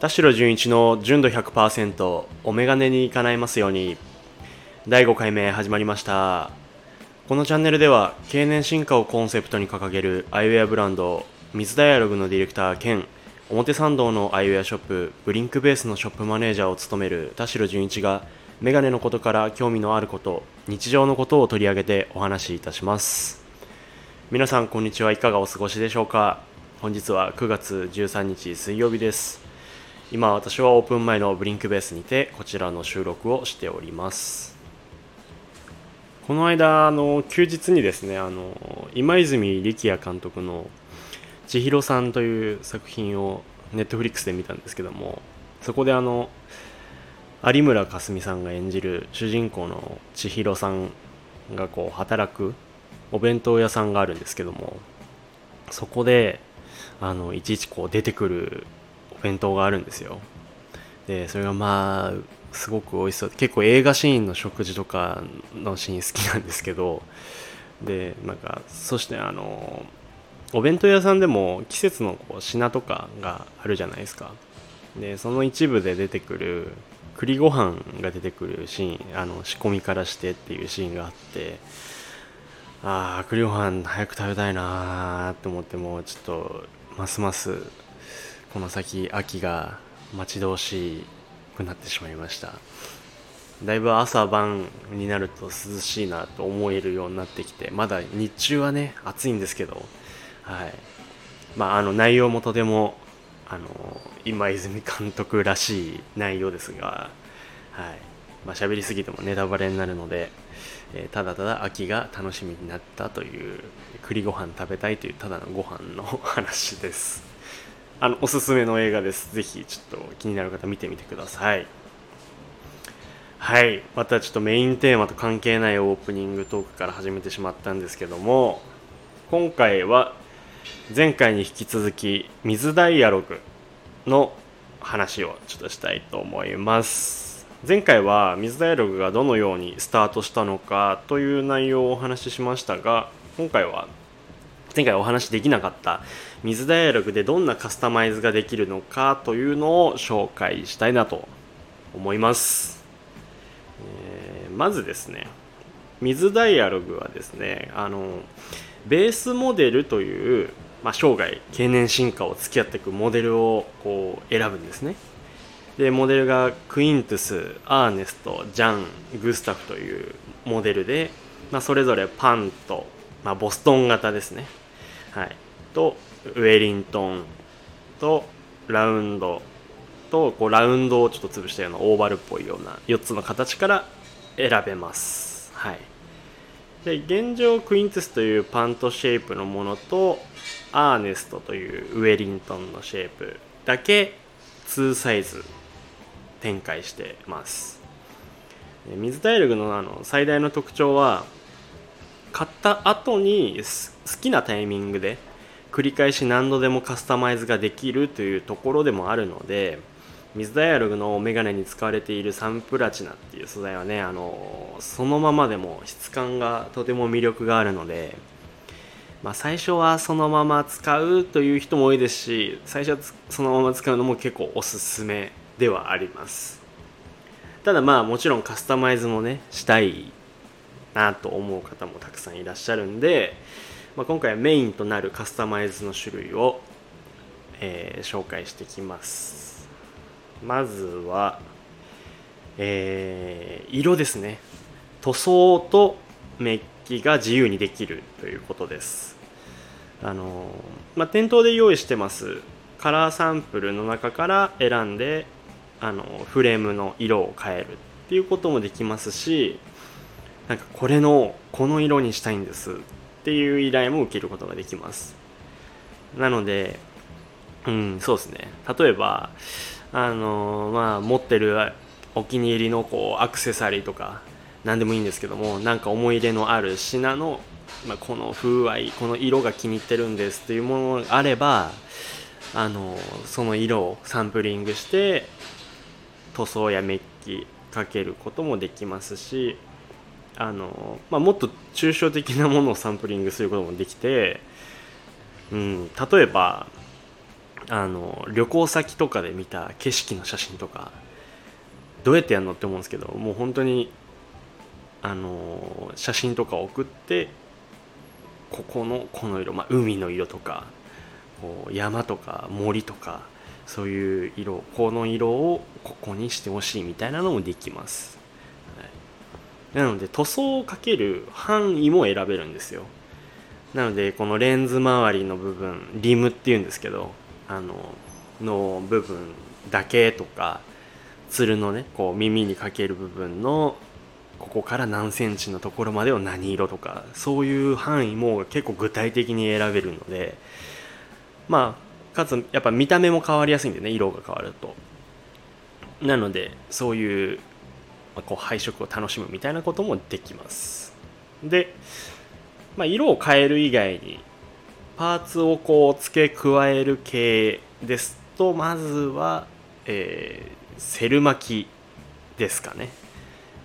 田代純一の純度100%お眼鏡に叶えますように。第5回目始まりました。このチャンネルでは経年進化をコンセプトに掲げるアイウェアブランド水ダイアログのディレクター兼表参道のアイウェアショップブリンクベースのショップマネージャーを務める田代純一がメガネのことから興味のあること日常のことを取り上げてお話しいたします。皆さんこんにちは。いかがお過ごしでしょうか。本日は9月13日水曜日です。今私はオープン前のブリンクベースにてこちらの収録をしております。この間あの休日にですねあの今泉力也監督の「千尋さん」という作品をネットフリックスで見たんですけどもそこであの有村架純さんが演じる主人公の千尋さんがこう働くお弁当屋さんがあるんですけどもそこであのいちいちこう出てくる弁当があるんですよ。でそれがまあすごく美味しそう。結構映画シーンの食事とかのシーン好きなんですけど。でなんかそしてあのお弁当屋さんでも季節のこう品とかがあるじゃないですか。でその一部で出てくる栗ご飯が出てくるシーンあの仕込みからしてっていうシーンがあって。ああ栗ご飯早く食べたいなーって思ってもうちょっとますますこの先秋が待ち遠しくなってしまいました。だいぶ朝晩になると涼しいなと思えるようになってきてまだ日中はね暑いんですけどはい。まああの内容もとてもあの今泉監督らしい内容ですがはい。まあ喋りすぎてもネタバレになるので、え、ただただ秋が楽しみになったという栗ご飯食べたいというただのご飯の話です。あのおすすめの映画です。ぜひちょっと気になる方見てみてください。はい。またちょっとメインテーマと関係ないオープニングトークから始めてしまったんですけども今回は前回に引き続き水ダイアログの話をちょっとしたいと思います。前回は水ダイアログがどのようにスタートしたのかという内容をお話ししましたが今回は前回お話できなかった水ダイアログでどんなカスタマイズができるのかというのを紹介したいなと思います、えー、まずですね水ダイアログはですねあのベースモデルという、まあ、生涯経年進化を付き合っていくモデルをこう選ぶんですね。でモデルがクイントスアーネストジャングスタフというモデルで、まあ、それぞれパンと、まあ、ボストン型ですね。はい、とウェリントンとラウンドとこうラウンドをちょっと潰したようなオーバルっぽいような4つの形から選べます。はい、で現状クイントスというパントシェイプのものとアーネストというウェリントンのシェイプだけ2サイズ展開してます。水ダイルグのあの最大の特徴は買った後に好きなタイミングで繰り返し何度でもカスタマイズができるというところでもあるので水ダイアログのメガネに使われているサンプラチナっていう素材はねあのそのままでも質感がとても魅力があるので、まあ、最初はそのまま使うという人も多いですし最初はそのまま使うのも結構おすすめではあります。ただまあもちろんカスタマイズもねしたいなと思う方もたくさんいらっしゃるんで、まあ、今回はメインとなるカスタマイズの種類を、えー、紹介していきます。まずは、えー、色ですね。塗装とメッキが自由にできるということです。あのまあ、店頭で用意してますカラーサンプルの中から選んであのフレームの色を変えるっていうこともできますしなんかこれのこの色にしたいんですっていう依頼も受けることができます。なのでうんそうですね。例えばあのまあ持ってるお気に入りのこうアクセサリーとか何でもいいんですけどもなんか思い入れのある品の、まあ、この風合いこの色が気に入ってるんですっていうものがあればあのその色をサンプリングして塗装やメッキかけることもできますしあの、まあ、もっと抽象的なものをサンプリングすることもできて、うん、例えばあの旅行先とかで見た景色の写真とかどうやってやるのって思うんですけどもう本当にあの写真とか送ってここのこの色、まあ、海の色とかこう山とか森とかそういう色この色をここにしてほしいみたいなのもできます、なので塗装をかける範囲も選べるんですよ。なのでこのレンズ周りの部分リムっていうんですけどあのの部分だけとかつるのねこう耳にかける部分のここから何センチのところまでを何色とかそういう範囲も結構具体的に選べるのでまあかつやっぱ見た目も変わりやすいんでね色が変わると。なのでそういうこう配色を楽しむみたいなこともできます。で、まあ、色を変える以外にパーツをこう付け加える系ですとまずは、えー、セル巻きですかね。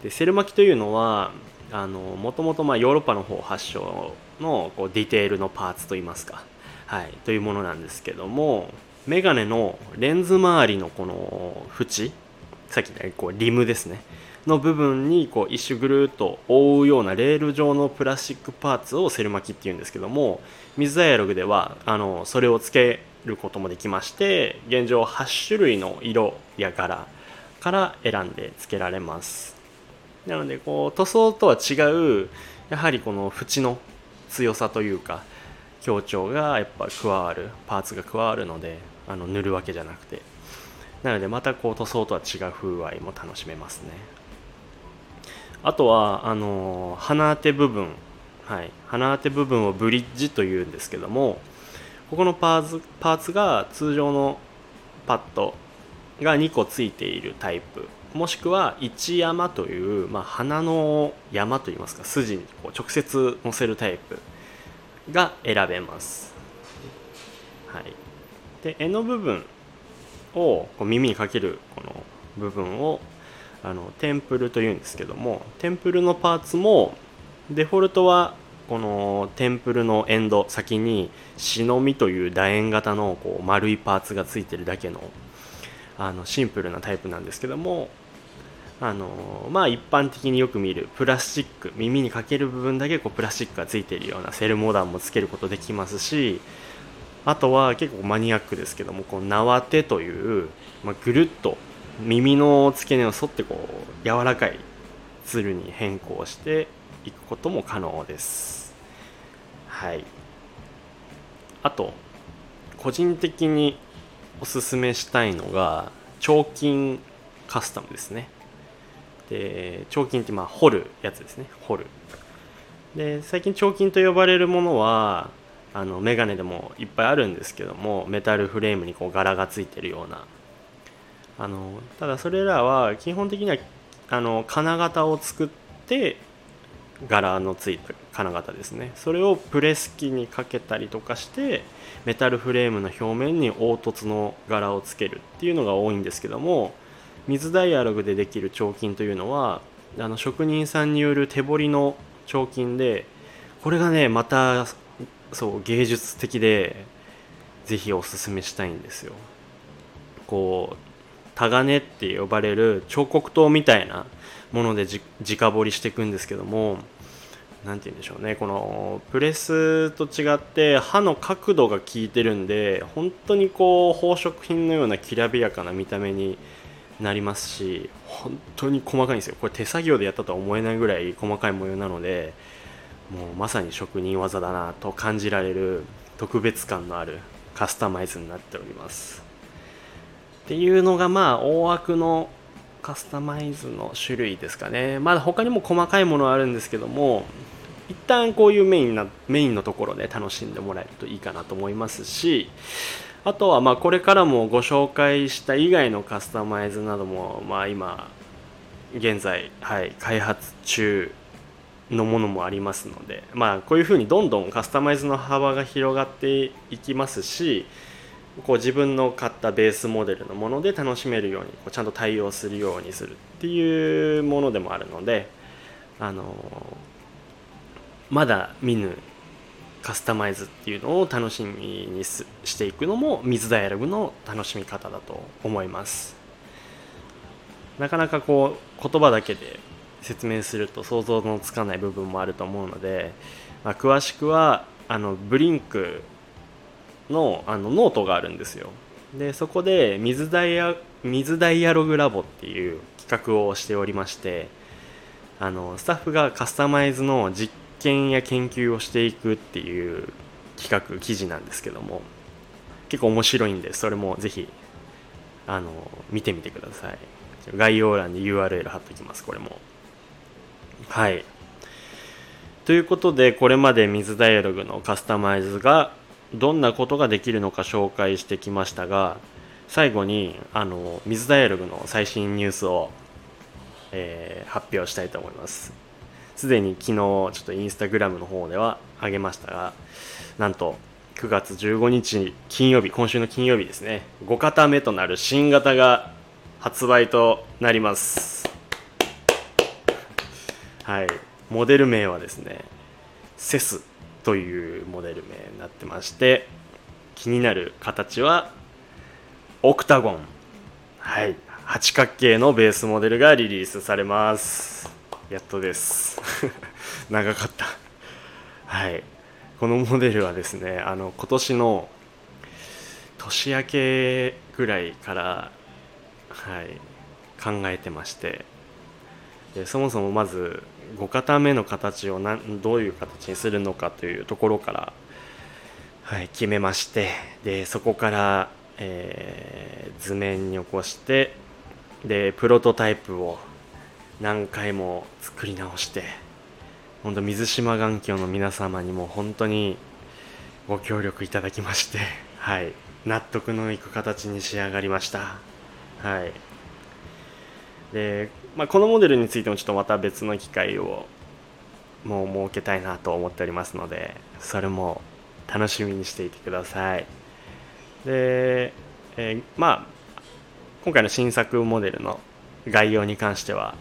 でセル巻きというのはもともとヨーロッパの方発祥のこうディテールのパーツといいますか、はい、というものなんですけどもメガネのレンズ周りのこの縁さっきのこうリムですね。の部分にこう一周ぐるっと覆うようなレール状のプラスチックパーツをセル巻きっていうんですけども水ダイアログではあのそれをつけることもできまして現状8種類の色や柄から選んでつけられます。なのでこう塗装とは違うやはりこの縁の強さというか強調がやっぱ加わるパーツが加わるのであの塗るわけじゃなくて。なのでまたこう塗装とは違う風合いも楽しめますね。あとはあの鼻当て部分。はい。鼻当て部分をブリッジというんですけどもここのパーツパーツが通常のパッドが2個ついているタイプ。もしくは一山という、まあ、花の山といいますか筋にこう直接乗せるタイプが選べます、はい、で柄の部分をこう耳にかけるこの部分をあのテンプルというんですけどもテンプルのパーツもデフォルトはこのテンプルのエンド先に忍びという楕円型のこう丸いパーツがついてるだけのあのシンプルなタイプなんですけどもあのまあ一般的によく見るプラスチック耳にかける部分だけこうプラスチックがついてるようなセルモダンもつけることできますしあとは結構マニアックですけどもこう縄手という、まあ、ぐるっと耳の付け根を沿ってこう柔らかいツルに変更していくことも可能です。はい。あと個人的におすすめしたいのが彫金カスタムですね。で彫金ってまあ掘るやつですね。掘る。で最近彫金と呼ばれるものはあのメガネでもいっぱいあるんですけどもメタルフレームにこう柄がついてるようなあのただそれらは基本的にはあの金型を作って柄のついた金型ですね。それをプレス機にかけたりとかしてメタルフレームの表面に凹凸の柄をつけるっていうのが多いんですけども水ダイアログでできる彫金というのはあの職人さんによる手彫りの彫金でこれがねまたそう芸術的でぜひおすすめしたいんですよ。こうタガネって呼ばれる彫刻刀みたいなものでじ直彫りしていくんですけども何て言うんでしょうね。このプレスと違って刃の角度が効いてるんで本当にこう宝飾品のようなきらびやかな見た目になりますし本当に細かいんですよ。これ手作業でやったとは思えないぐらい細かい模様なのでもうまさに職人技だなと感じられる特別感のあるカスタマイズになっております。っていうのがまあ大枠のカスタマイズの種類ですかね。まだ他にも細かいものはあるんですけども一旦こういうメインなメインのところで楽しんでもらえるといいかなと思いますしあとはまあこれからもご紹介した以外のカスタマイズなどもまあ今現在、はい、開発中のものもありますので、まあ、こういうふうにどんどんカスタマイズの幅が広がっていきますしこう自分の買ったベースモデルのもので楽しめるようにこうちゃんと対応するようにするっていうものでもあるのであのまだ見ぬカスタマイズっていうのを楽しみにしていくのも MIZ DIALOGUE の楽しみ方だと思います。なかなかこう言葉だけで説明すると想像のつかない部分もあると思うので、まあ、詳しくはあのブリンクのあのノートがあるんですよ。でそこで MIZ ダイヤ MIZ DIALOGUE ラボっていう企画をしておりましてあのスタッフがカスタマイズの実験や研究をしていくっていう企画記事なんですけども結構面白いんでそれもぜひあの見てみてください。概要欄に URL 貼っておきますこれも。はい。ということでこれまで水ダイアログのカスタマイズがどんなことができるのか紹介してきましたが最後にあの水ダイアログの最新ニュースを、えー、発表したいと思います。すでに昨日ちょっとインスタグラムの方では上げましたがなんと9月15日金曜日今週の金曜日ですね。5型目となる新型が発売となります。はい。モデル名はですねセス。というモデル名になってまして気になる形はオクタゴン。はい。八角形のベースモデルがリリースされます。やっとです。長かった。はい。このモデルはですねあの今年の年明けぐらいからはい考えてましてそもそもまず5型目の形を何どういう形にするのかというところから、はい、決めましてでそこから、えー、図面に起こしてでプロトタイプを何回も作り直して本当水島眼鏡の皆様にも本当にご協力いただきましてはい納得のいく形に仕上がりました。はい。で、まあ、このモデルについてもちょっとまた別の機会をもう設けたいなと思っておりますのでそれも楽しみにしていてください。で、えー、まあ今回の新作モデルの概要に関しては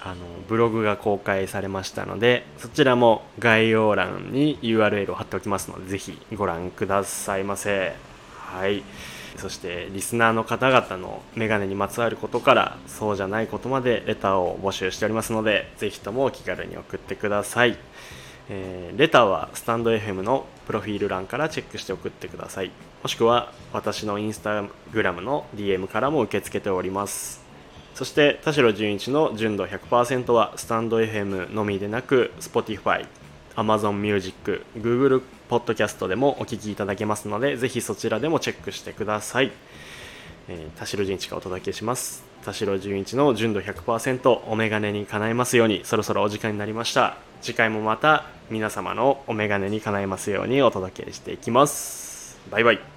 あのブログが公開されましたのでそちらも概要欄に URL を貼っておきますのでぜひご覧くださいませ。はい。そしてリスナーの方々のメガネにまつわることからそうじゃないことまでレターを募集しておりますのでぜひともお気軽に送ってください、えー、レターはスタンド FM のプロフィール欄からチェックして送ってください。もしくは私のインスタグラムの DM からも受け付けております。そして田代純一の純度100%はスタンド FM のみでなく Spotify、Amazon Music、Google Podcast でもお聴きいただけますのでぜひそちらでもチェックしてください、えー、田代純一がお届けします。田代純一の純度100%お眼鏡に叶えますようにそろそろお時間になりました。次回もまた皆様のお眼鏡に叶えますようにお届けしていきます。バイバイ。